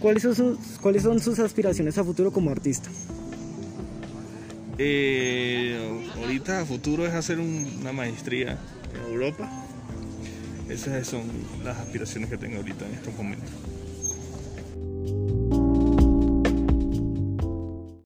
¿Cuáles son sus, cuáles son sus aspiraciones a futuro como artista? Eh, ahorita a futuro es hacer una maestría en Europa. Esas son las aspiraciones que tengo ahorita en estos momentos.